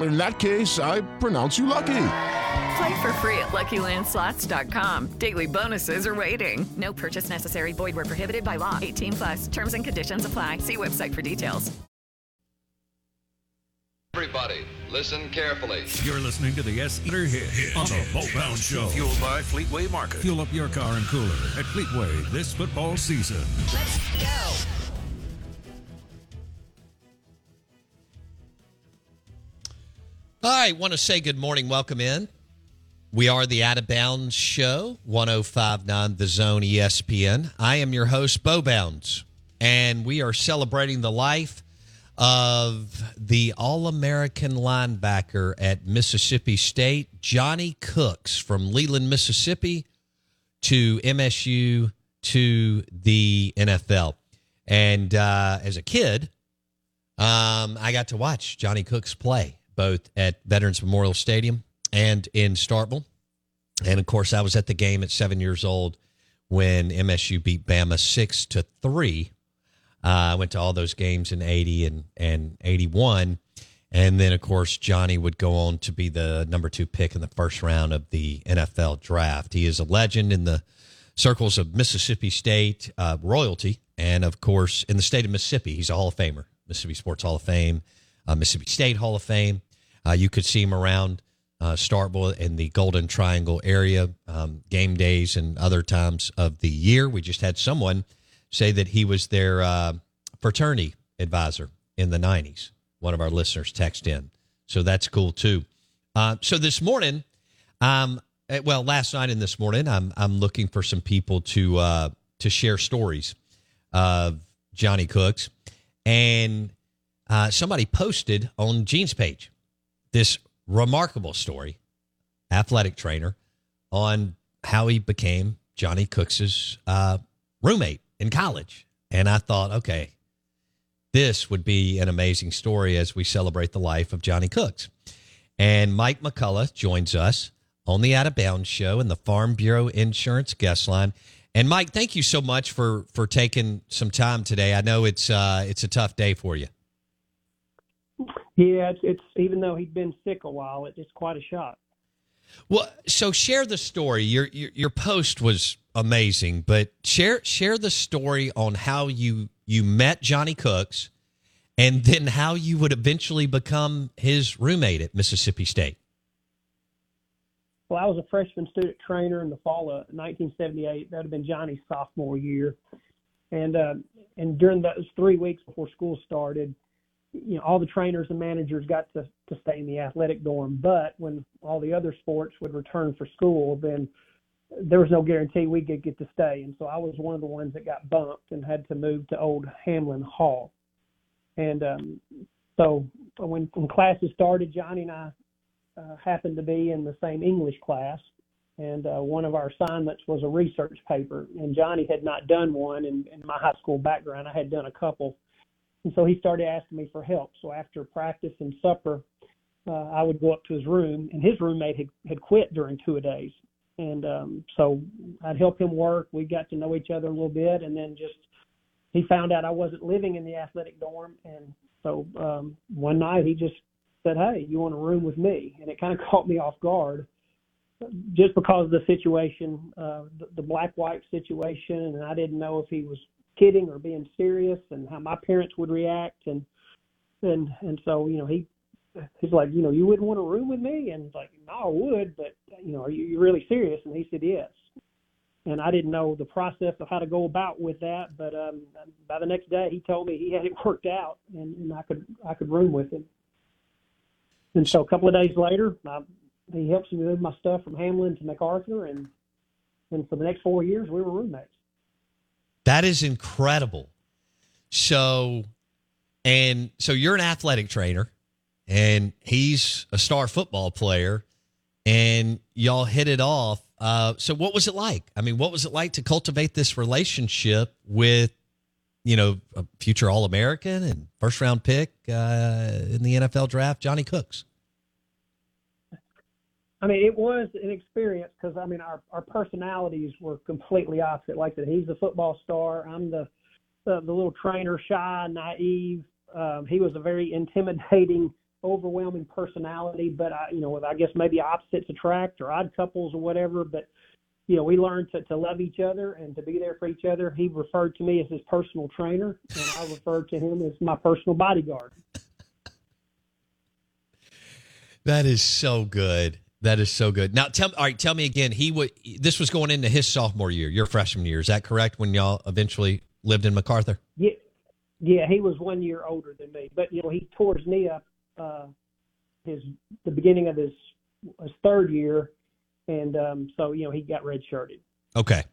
In that case, I pronounce you lucky. Play for free at LuckyLandSlots.com. Daily bonuses are waiting. No purchase necessary. Void where prohibited by law. 18 plus. Terms and conditions apply. See website for details. Everybody, listen carefully. You're listening to the SEC Insider Hit, on the Boat Bound Show. Fueled by Fleetway Market. Fuel up your car and cooler at Fleetway this football season. Let's go. Hi, want to say good morning. Welcome in. We are the Out of Bounds Show, 1059 The Zone ESPN. I am your host, Bo Bounds, and we are celebrating the life of the All American linebacker at Mississippi State, Johnie Cooks, from Leland, Mississippi to MSU to the NFL. And uh, as a kid, um, I got to watch Johnie Cooks play both at Veterans Memorial Stadium and in Starkville. And of course, I was at the game at seven years old when MSU beat Bama six to three. Uh, I went to all those games in eighty and and eighty one, and then of course Johnie would go on to be the number two pick in the first round of the NFL draft. He is a legend in the circles of Mississippi State uh, royalty, and of course in the state of Mississippi, he's a Hall of Famer, Mississippi Sports Hall of Fame, Mississippi State Hall of Fame. Uh, you could see him around uh, Starkville in the Golden Triangle area, um, game days and other times of the year. We just had someone say that he was their uh, fraternity advisor in the 90s. One of our listeners text in. So that's cool too. Uh, so this morning, um, eh, well, last night and this morning, I'm I'm looking for some people to uh, to share stories of Johnie Cooks, and uh, somebody posted on Gene's page this remarkable story, athletic trainer, on how he became Johnie Cooks's uh, roommate in college. And I thought, okay, this would be an amazing story as we celebrate the life of Johnie Cooks. And Mike McCullough joins us on the Out of Bounds show in the Farm Bureau Insurance guest line. And Mike, thank you so much for for taking some time today. I know it's uh, it's a tough day for you. Yeah, it's, it's even though he'd been sick a while, it's quite a shock. Well, so share the story. Your, your your post was amazing, but share share the story on how you you met Johnie Cooks, and then how you would eventually become his roommate at Mississippi State. Well, I was a freshman student trainer in the fall of 1978. That would have been Johnie's sophomore year, and uh, and during those three weeks before school started, you know, all the trainers and managers got to, to stay in the athletic dorm, but when all the other sports would return for school, then there was no guarantee we could get to stay. And so I was one of the ones that got bumped and had to move to old Hamlin Hall. And um, so when, when classes started, Johnie and I uh, happened to be in the same English class. And uh, one of our assignments was a research paper. And Johnny had not done one in, in my high school background. I had done a couple and so he started asking me for help. So after practice and supper, uh, I would go up to his room, and his roommate had, had quit during two a days. And um, so I'd help him work. We got to know each other a little bit, and then just he found out I wasn't living in the athletic dorm, and so um, one night he just said, "Hey, you want a room with me?" And it kind of caught me off guard, just because of the situation, uh, the, the black white situation, and I didn't know if he was kidding or being serious and how my parents would react and and and so you know he he's like you know you wouldn't want a room with me and like no I would but you know are you really serious and he said yes and I didn't know the process of how to go about with that. But um, by the next day, he told me he had it worked out, and, and I could I could room with him. And so a couple of days later, I, he helps me move my stuff from Hamlin to MacArthur, and and for the next four years, we were roommates. That is incredible. So, and so you're an athletic trainer, and he's a star football player, and y'all hit it off. Uh, so, what was it like? I mean, what was it like to cultivate this relationship with, you know, a future All American and first round pick uh, in the NFL draft, Johnie Cooks? I mean, it was an experience because I mean, our our personalities were completely opposite. Like that, he's the football star. I'm the the, the little trainer, shy, naive. Um, he was a very intimidating, overwhelming personality. But I, you know, I guess maybe opposites attract or odd couples or whatever. But you know, we learned to, to love each other and to be there for each other. He referred to me as his personal trainer, and I referred to him as my personal bodyguard. That is so good. That is so good. Now tell all right, tell me again. He would this was going into his sophomore year, your freshman year. Is that correct? When y'all eventually lived in MacArthur? Yeah, yeah. He was one year older than me, but you know he tore his knee up uh, his the beginning of his his third year, and um, so you know he got redshirted. Okay,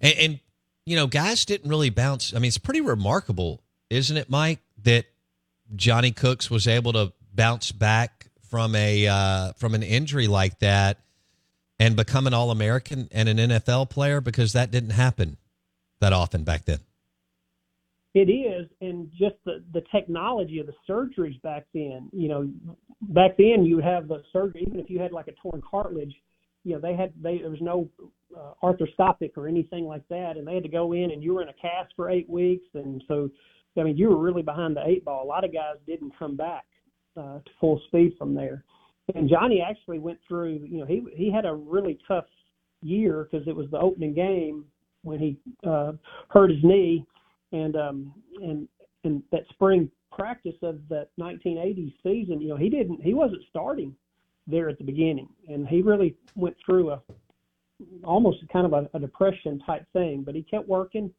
and, and you know guys didn't really bounce. I mean, it's pretty remarkable, isn't it, Mike, that Johnie Cooks was able to bounce back from a uh, from an injury like that and become an All American and an NFL player because that didn't happen that often back then. It is, and just the the technology of the surgeries back then. You know, back then you would have the surgery even if you had like a torn cartilage. You know, they had they there was no uh, arthroscopic or anything like that, and they had to go in and you were in a cast for eight weeks, and so I mean you were really behind the eight ball. A lot of guys didn't come back uh, to full speed from there. And Johnie actually went through, you know, he he had a really tough year because it was the opening game when he uh, hurt his knee, and um, and and that spring practice of that 1980 season, you know, he didn't, he wasn't starting there at the beginning, and he really went through a almost kind of a, a depression type thing, but he kept working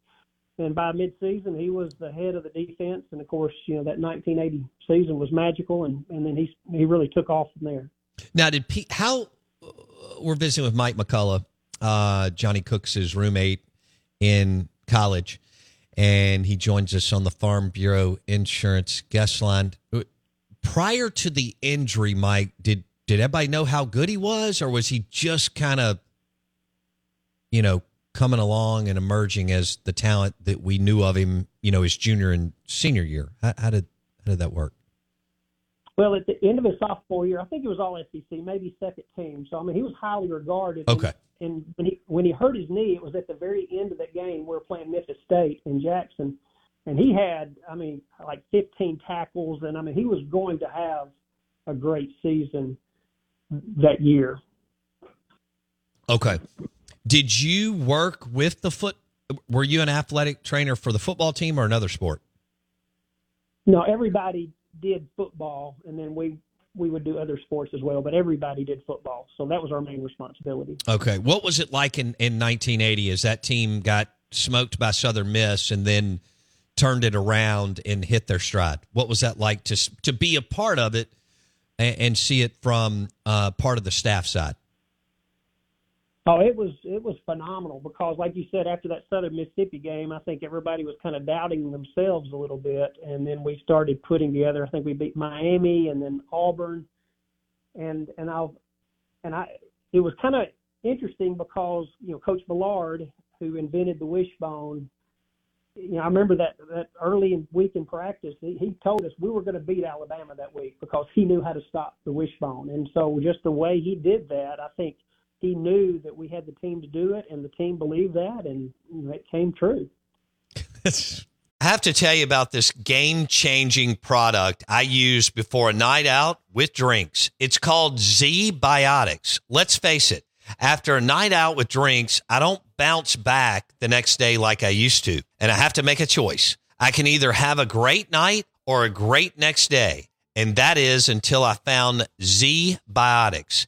and by midseason, he was the head of the defense. And of course, you know that 1980 season was magical, and and then he he really took off from there. Now, did Pete? How uh, we're visiting with Mike McCullough, uh, Johnie Cooks' roommate in college, and he joins us on the Farm Bureau Insurance guest line. Prior to the injury, Mike, did did everybody know how good he was, or was he just kind of, you know, coming along and emerging as the talent that we knew of him, you know, his junior and senior year? How, how did how did that work? Well, at the end of his sophomore year, I think it was all SEC, maybe second team. So I mean, he was highly regarded. Okay. And, and when he when he hurt his knee, it was at the very end of that game. We were playing Memphis State in Jackson, and he had, I mean, like 15 tackles, and I mean, he was going to have a great season that year. Okay. Did you work with the foot? Were you an athletic trainer for the football team or another sport? No, everybody did football, and then we we would do other sports as well. But everybody did football, so that was our main responsibility. Okay, what was it like in in 1980 as that team got smoked by Southern Miss and then turned it around and hit their stride? What was that like to to be a part of it and, and see it from uh, part of the staff side? Oh, it was it was phenomenal because, like you said, after that Southern Mississippi game, I think everybody was kind of doubting themselves a little bit, and then we started putting together. I think we beat Miami and then Auburn, and and I and I it was kind of interesting because you know Coach Bellard, who invented the wishbone, you know I remember that that early week in practice, he, he told us we were going to beat Alabama that week because he knew how to stop the wishbone, and so just the way he did that, I think he knew that we had the team to do it, and the team believed that, and it came true. I have to tell you about this game changing product I use before a night out with drinks. It's called ZBiotics. Let's face it, after a night out with drinks, I don't bounce back the next day like I used to, and I have to make a choice. I can either have a great night or a great next day, and that is until I found Z Biotics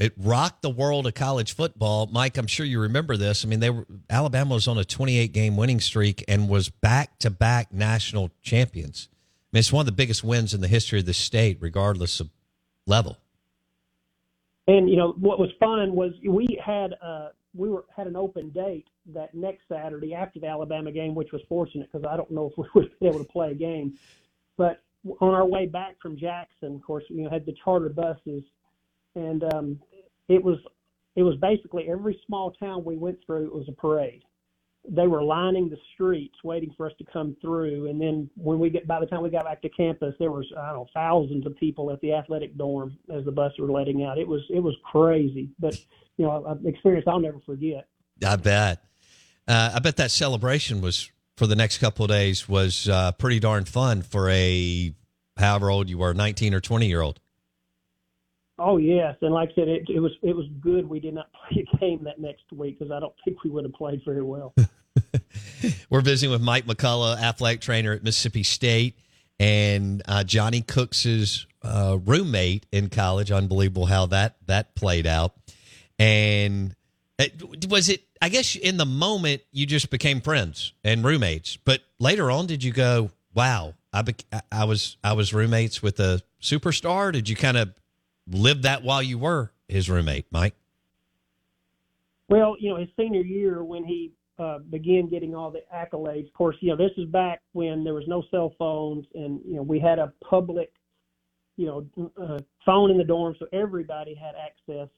it rocked the world of college football. Mike, I'm sure you remember this. I mean, they were Alabama was on a 28 game winning streak and was back to back national champions. I mean, it's one of the biggest wins in the history of the state, regardless of level. And you know what was fun was we had uh, we were had an open date that next Saturday after the Alabama game, which was fortunate because I don't know if we would be able to play a game. But on our way back from Jackson, of course, you know, had the charter buses, and um, it was it was basically every small town we went through. It was a parade. They were lining the streets waiting for us to come through, and then when we get by the time we got back to campus, there was I don't know thousands of people at the athletic dorm as the bus were letting out. It was it was crazy, but you know, an experience I'll never forget. I bet. Uh, I bet that celebration was for the next couple of days was uh, pretty darn fun for a however old you were, nineteen or twenty year old. Oh yes, and like I said, it, it was it was good. We did not play a game that next week because I don't think we would have played very well. We're visiting with Mike McCullough, athletic trainer at Mississippi State, and uh, Johnie Cooks's uh, roommate in college. Unbelievable how that that played out. And it, was it? I guess in the moment you just became friends and roommates, but later on, did you go, "Wow, I bec- I was I was roommates with a superstar"? Did you kind of live that while you were his roommate, Mike? Well, you know, his senior year when he uh, began getting all the accolades. Of course, you know, this is back when there was no cell phones, and you know, we had a public, you know, uh, phone in the dorm, so everybody had access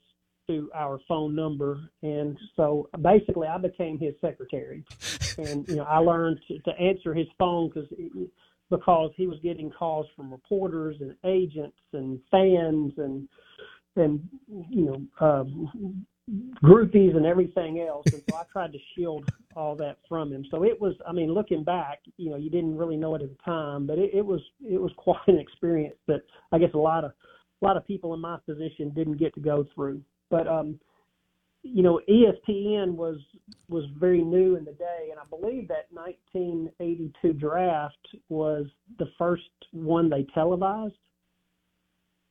to our phone number. And so, basically, I became his secretary, and you know, I learned to, to answer his phone because because he was getting calls from reporters and agents and fans and and you know um, groupies and everything else. And so I tried to shield all that from him. So it was, I mean, looking back, you know, you didn't really know it at the time, but it, it was it was quite an experience that I guess a lot of a lot of people in my position didn't get to go through. But um, you know, ESPN was was very new in the day, and I believe that 1982 draft was the first one they televised,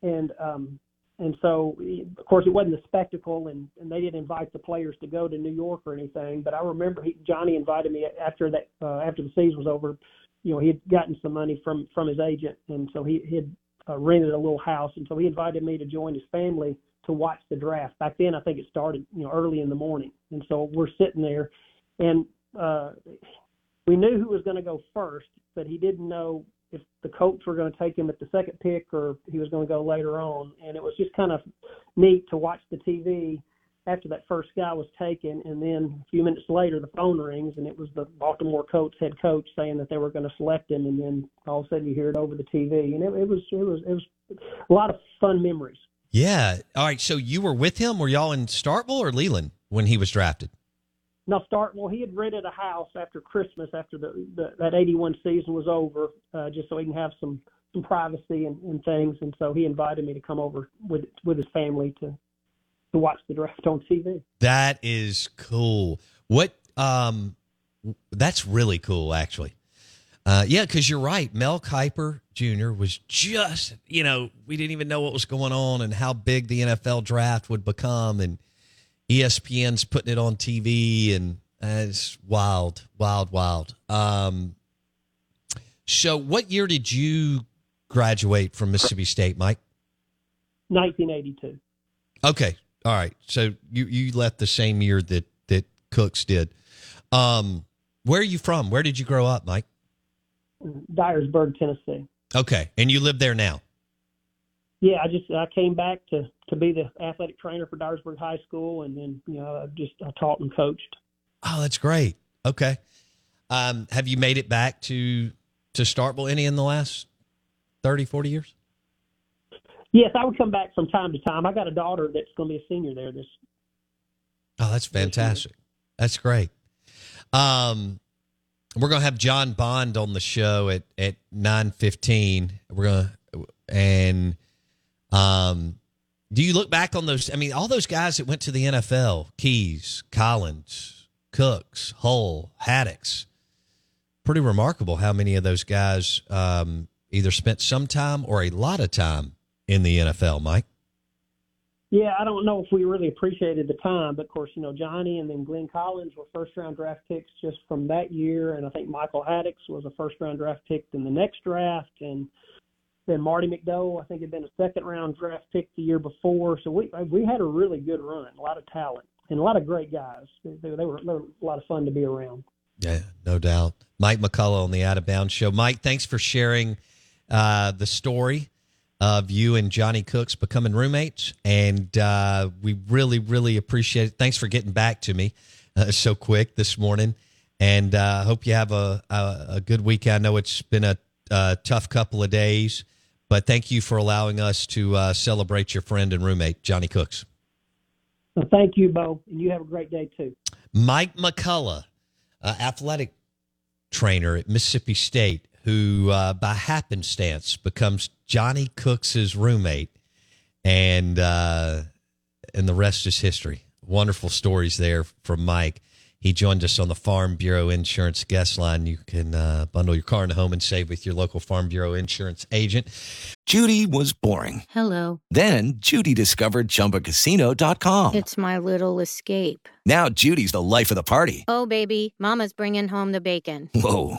and um, and so of course it wasn't a spectacle, and, and they didn't invite the players to go to New York or anything. But I remember he, Johnie invited me after that uh, after the season was over. You know, he had gotten some money from from his agent, and so he, he had uh, rented a little house, and so he invited me to join his family to watch the draft. Back then, I think it started you know early in the morning, and so we're sitting there, and uh, we knew who was going to go first, but he didn't know if the Colts were going to take him at the second pick or he was going to go later on. And it was just kind of neat to watch the TV after that first guy was taken, and then a few minutes later the phone rings, and it was the Baltimore Colts head coach saying that they were going to select him, and then all of a sudden you hear it over the TV, and it, it was it was it was a lot of fun memories. Yeah. All right. So you were with him? Were y'all in Starkville or Leland when he was drafted? Now, Starkville, he had rented a house after Christmas, after the, the that '81 season was over, uh, just so he can have some some privacy and, and things. And so he invited me to come over with with his family to to watch the draft on TV. That is cool. What? Um, that's really cool, actually. Uh, yeah, because you're right. Mel Kiper Jr. was just, you know, we didn't even know what was going on and how big the NFL draft would become, and ESPN's putting it on TV, and uh, it's wild, wild, wild. Um, so, what year did you graduate from Mississippi State, Mike? 1982. Okay, all right. So you you left the same year that that Cooks did. Um, where are you from? Where did you grow up, Mike? Dyersburg, Tennessee. Okay, and you live there now. Yeah, I just I came back to to be the athletic trainer for Dyersburg High School, and then you know I just I taught and coached. Oh, that's great. Okay, um, have you made it back to to Starkville any in the last 30, 40 years? Yes, I would come back from time to time. I got a daughter that's going to be a senior there this. Oh, that's fantastic. That's great. Um, we're to have John Bond on the show at at nine fifteen. We're to and um, do you look back on those? I mean, all those guys that went to the NFL: Keys, Collins, Cooks, Hull, Haddix. Pretty remarkable how many of those guys um, either spent some time or a lot of time in the NFL, Mike. Yeah, I don't know if we really appreciated the time, but of course, you know, Johnie and then Glen Collins were first round draft picks just from that year, and I think Michael Haddix was a first round draft pick in the next draft, and then Mardye McDole, I think, had been a second round draft pick the year before. So we we had a really good run, a lot of talent, and a lot of great guys. They, they, were, they were a lot of fun to be around. Yeah, no doubt. Mike McCullough on the Out of Bounds Show. Mike, thanks for sharing uh, the story of you and Johnie Cooks becoming roommates. And uh, we really, really appreciate it. Thanks for getting back to me uh, so quick this morning. And I uh, hope you have a, a, a, good week. I know it's been a, a, tough couple of days, but thank you for allowing us to uh, celebrate your friend and roommate, Johnie Cooks. Well, thank you, Bo. And you have a great day, too. Mike McCullough, uh, athletic trainer at Mississippi State who uh, by happenstance becomes Johnie Cooks's roommate, and uh, and the rest is history. Wonderful stories there from Mike. He joined us on the Farm Bureau Insurance guest line. You can uh, bundle your car in home and save with your local Farm Bureau Insurance agent. Judy was boring. Hello. Then Judy discovered ChumbaCasino.com. It's my little escape. Now Judy's the life of the party. Oh baby, Mama's bringing home the bacon. Whoa,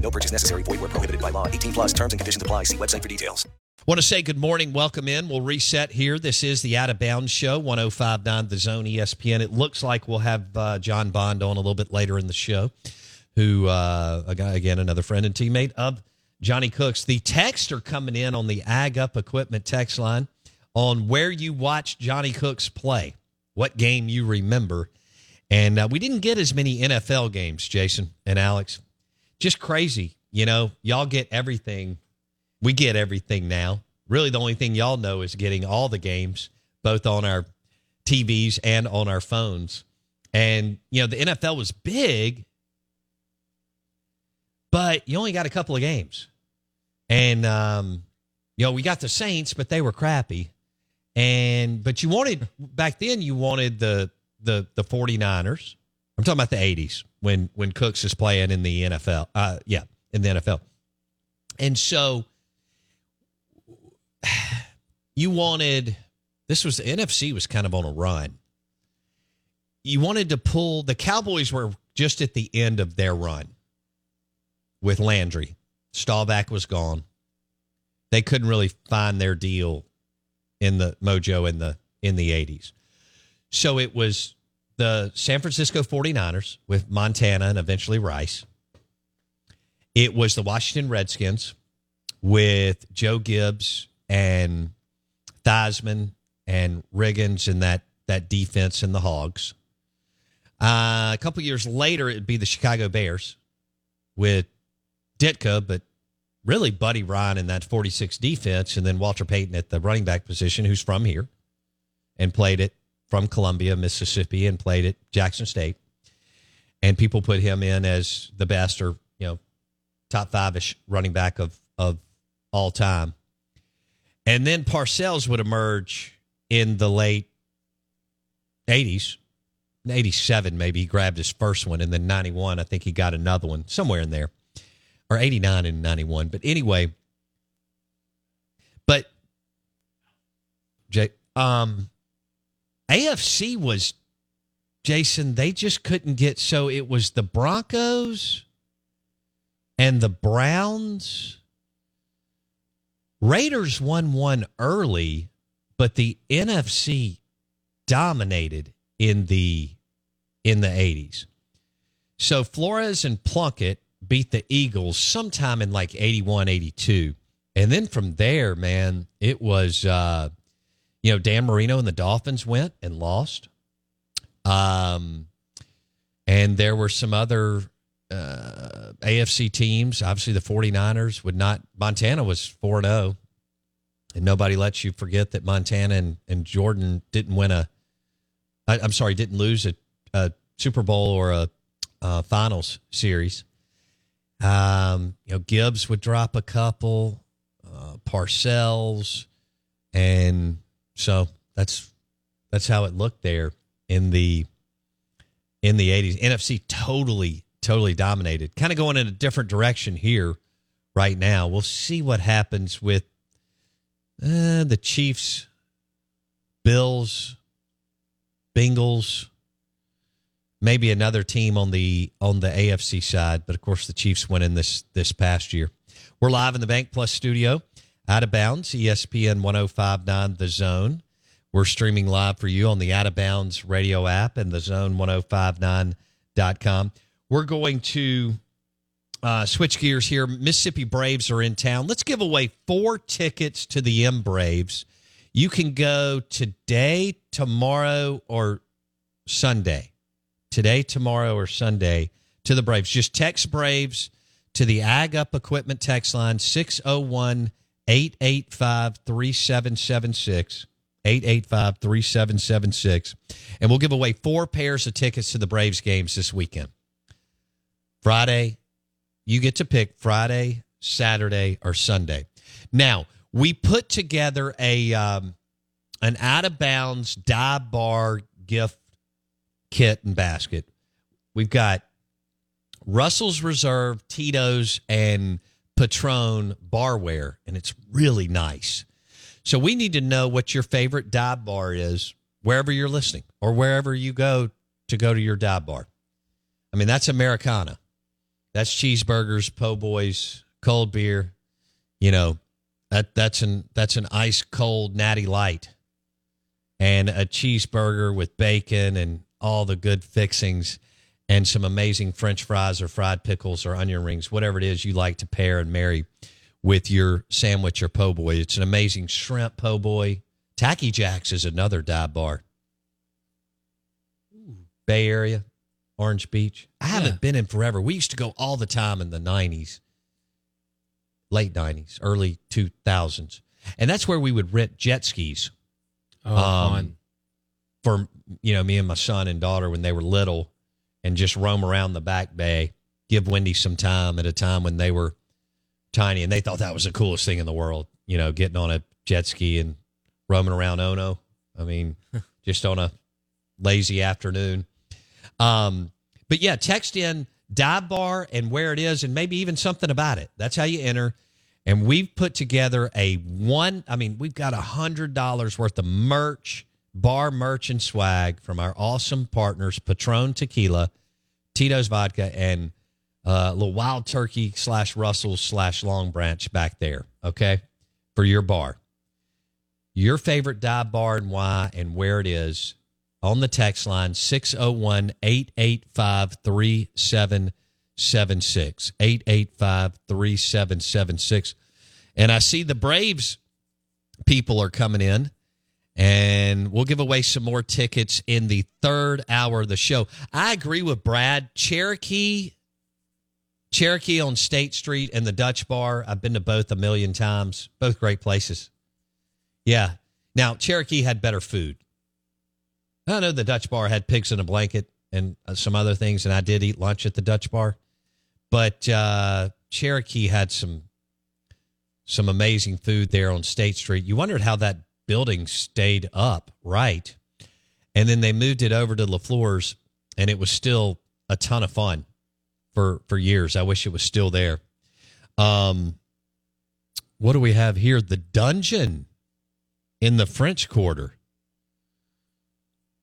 No purchase necessary. Void where prohibited by law. 18 plus terms and conditions apply. See website for details. Want to say good morning, welcome in. We'll reset here. This is the Out of Bounds Show, 1059 The Zone ESPN. It looks like we'll have uh, John Bond on a little bit later in the show, who, uh, again, another friend and teammate of Johnie Cooks. The texts are coming in on the Ag Up Equipment text line on where you watched Johnie Cooks play, what game you remember. And uh, we didn't get as many NFL games, Jason and Alex. Just crazy. You know, y'all get everything. We get everything now. Really, the only thing y'all know is getting all the games, both on our TVs and on our phones. And, you know, the NFL was big, but you only got a couple of games. And, um, you know, we got the Saints, but they were crappy. And but you wanted back then you wanted the the the 49ers. I'm talking about the 80s when when Cooks is playing in the NFL. Uh yeah, in the NFL. And so you wanted this was the NFC was kind of on a run. You wanted to pull the Cowboys were just at the end of their run with Landry. Staubach was gone. They couldn't really find their deal in the mojo in the in the 80s. So it was the San Francisco 49ers with Montana and eventually Rice. It was the Washington Redskins with Joe Gibbs and Theismann and Riggins and that that defense and the Hogs. Uh, a couple years later, it'd be the Chicago Bears with Ditka, but really Buddy Ryan in that 46 defense, and then Walter Payton at the running back position, who's from here and played it from Columbia, Mississippi, and played at Jackson State. And people put him in as the best or, you know, top five ish running back of, of all time. And then Parcells would emerge in the late 80s, 87 maybe. He grabbed his first one, and then 91, I think he got another one somewhere in there, or 89 and 91. But anyway, but Jay, um, AFC was Jason. They just couldn't get so it was the Broncos and the Browns. Raiders won one early, but the NFC dominated in the in the 80s. So Flores and Plunkett beat the Eagles sometime in like 81, 82. And then from there, man, it was uh you know, Dan Marino and the Dolphins went and lost. Um, and there were some other uh, AFC teams. Obviously, the 49ers would not. Montana was 4 0. And nobody lets you forget that Montana and, and Jordan didn't win a. I, I'm sorry, didn't lose a, a Super Bowl or a, a finals series. Um, you know, Gibbs would drop a couple, uh, Parcells, and so that's that's how it looked there in the in the 80s. NFC totally totally dominated. Kind of going in a different direction here right now. We'll see what happens with uh, the Chiefs, Bills, Bengals, maybe another team on the on the AFC side, but of course the Chiefs went in this this past year. We're live in the Bank Plus studio. Out of Bounds, ESPN 1059 The Zone. We're streaming live for you on the Out of Bounds radio app and the zone1059.com. We're going to uh, switch gears here. Mississippi Braves are in town. Let's give away four tickets to the M Braves. You can go today, tomorrow, or Sunday. Today, tomorrow, or Sunday to the Braves. Just text Braves to the Ag Up Equipment text line 601- 885 3776. 885 3776. And we'll give away four pairs of tickets to the Braves games this weekend. Friday, you get to pick Friday, Saturday, or Sunday. Now, we put together a um, an out of bounds dive bar gift kit and basket. We've got Russell's Reserve, Tito's, and Patron barware, and it's really nice. So we need to know what your favorite dive bar is wherever you're listening or wherever you go to go to your dive bar. I mean, that's Americana. That's cheeseburgers, po' boys, cold beer. You know, that that's an that's an ice cold natty light. And a cheeseburger with bacon and all the good fixings and some amazing French fries or fried pickles or onion rings, whatever it is you like to pair and marry with your sandwich or po' boy. It's an amazing shrimp po' boy. Tacky Jacks is another dive bar. Bay Area, Orange Beach. I haven't been in forever. We used to go all the time in the 90s, late 90s, early 2000s. And that's where we would rent jet skis. Oh, fun. Um, for, you know, me and my son and daughter when they were little and just roam around the back bay, give Wendy some time at a time when they were tiny. And they thought that was the coolest thing in the world, you know, getting on a jet ski and roaming around Ono. I mean, just on a lazy afternoon. Um, but yeah, text in dive bar and where it is, and maybe even something about it. That's how you enter. And we've put together a one. I mean, we've got a hundred dollars worth of merch, bar merch and swag from our awesome partners, Patron Tequila, Tito's Vodka, and uh, little Wild Turkey slash Russell's slash Long Branch back there. Okay, for your bar, your favorite dive bar and why and where it is on the text line 601 885 3776. 885 3776. And I see the Braves people are coming in, and we'll give away some more tickets in the third hour of the show. I agree with Brad. Cherokee. Cherokee on State Street and the Dutch Bar. I've been to both a million times. Both great places. Yeah. Now, Cherokee had better food. I know the Dutch Bar had pigs in a blanket and uh, some other things, and I did eat lunch at the Dutch Bar. But uh, Cherokee had some some amazing food there on State Street. You wondered how that building stayed up, right? And then they moved it over to LaFleur's, and it was still a ton of fun for for years. I wish it was still there. Um, what do we have here? The dungeon in the French Quarter.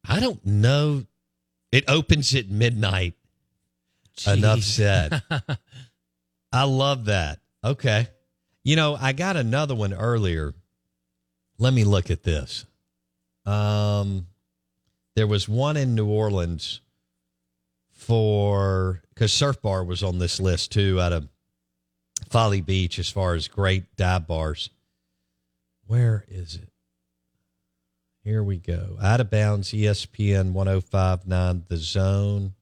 I don't know. It opens at midnight. Jeez. Enough said. I love that. Okay. You know, I got another one earlier. Let me look at this. Um, there was one in New Orleans for because Surf Bar was on this list too, out of Folly Beach, as far as great dive bars. Where is it? Here we go. Out of bounds, ESPN 1059, The Zone.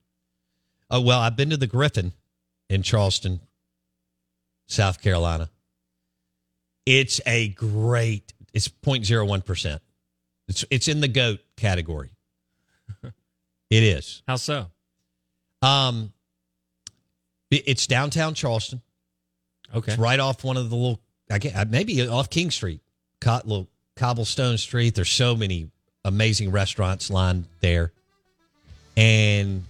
Oh, well, I've been to the Griffin in Charleston, South Carolina. It's a great, it's 0.01%. It's, it's in the GOAT category. it is. How so? Um, it's downtown Charleston. Okay. It's right off one of the little, I get, maybe off King Street, little cobblestone street. There's so many amazing restaurants lined there, and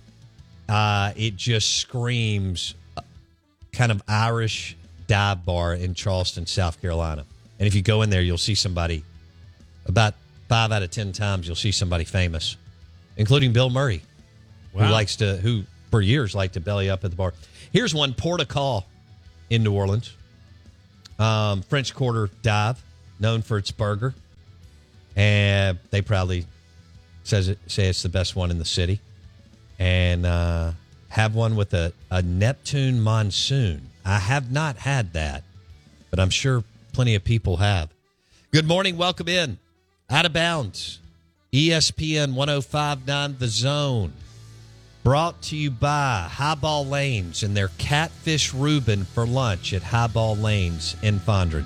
uh, it just screams uh, kind of Irish dive bar in Charleston, South Carolina. And if you go in there, you'll see somebody. About five out of ten times, you'll see somebody famous, including Bill Murray, who likes to who for years liked to belly up at the bar. Here's one Port of Call in New Orleans. Um, French Quarter Dive, known for its burger, and they proudly says it say it's the best one in the city, and uh, have one with a, a Neptune monsoon. I have not had that, but I'm sure plenty of people have. Good morning, welcome in. Out of bounds, ESPN 1059 The Zone. Brought to you by Highball Lanes and their Catfish Reuben for lunch at Highball Lanes in Fondren.